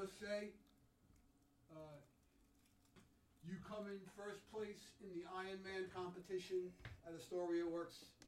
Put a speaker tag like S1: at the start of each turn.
S1: let's say, uh, you come in first place in the Ironman competition at Astoria Works.